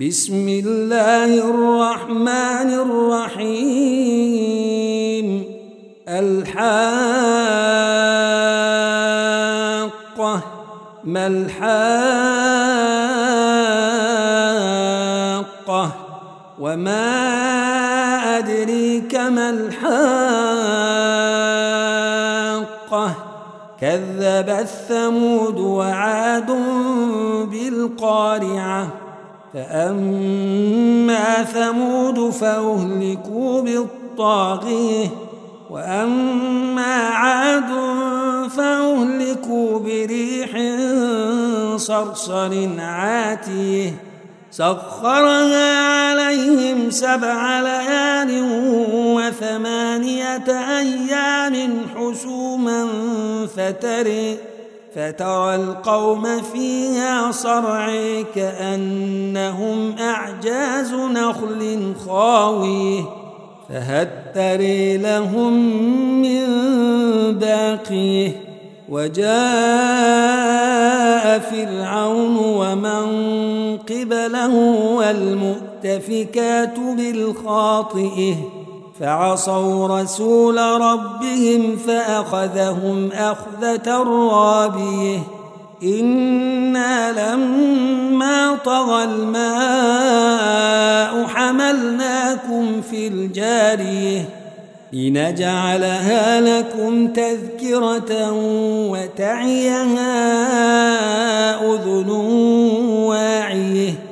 بسم الله الرحمن الرحيم. الحاقة. ما الحاقة؟ وما أدريك ما الحاقة؟ كذب الثمود وعاد بالقارعة. فأما ثمود فأهلكوا بالطاغية وأما عاد فأهلكوا بريح صرصر عاتية. سخرها عليهم سبع ليال وثمانية أيام حسوما فترئ فترى القوم فيها صرعي كأنهم أعجاز نخل خاوية فهل تري لهم من باقيه. وجاء فرعون ومن قبله والمؤتفكات بالخاطئة. فعصوا رسول ربهم فأخذهم أخذة رابية. إنا لما طغى الماء حملناكم في الجارية. لنجعلها لكم تذكرة وتعيها أذن واعية.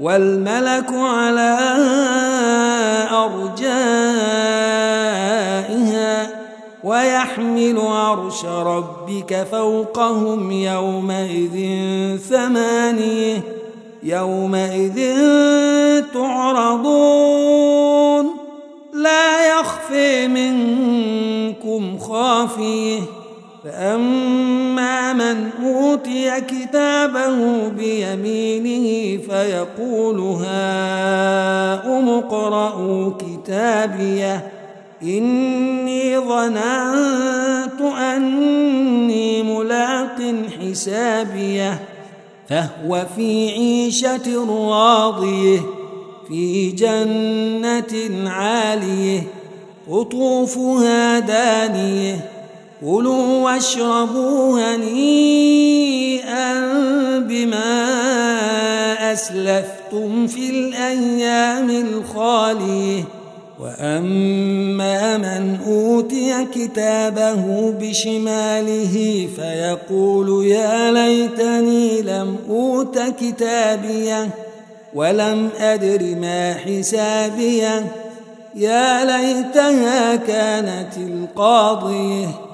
والملك على أرجائها ويحمل عرش ربك فوقهم يومئذ ثمانية يومئذ تعرضون. لا يخفي منكم خافية. فأما من أوتي كتابه بيمينه فيقول هاؤم اقرءوا كتابيه إني ظننت أني ملاق حسابيه فهو في عيشة راضيه في جنة عاليه قطوفها دانيه كلوا واشربوا هنيئا بما أسلفتم في الأيام الخالية. وأما من أوتي كتابه بشماله فيقول يا ليتني لم أوت كتابيه ولم أدر ما حسابيه. يا ليتها كانت القاضية.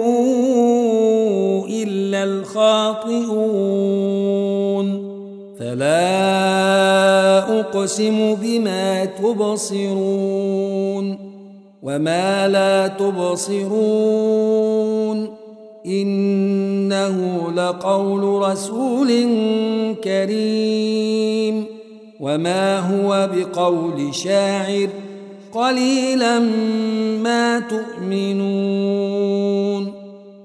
الخاطئون فلا أقسم بما تبصرون وما لا تبصرون. إنه لقول رسول كريم. وما هو بقول شاعر. قليلا ما تؤمنون.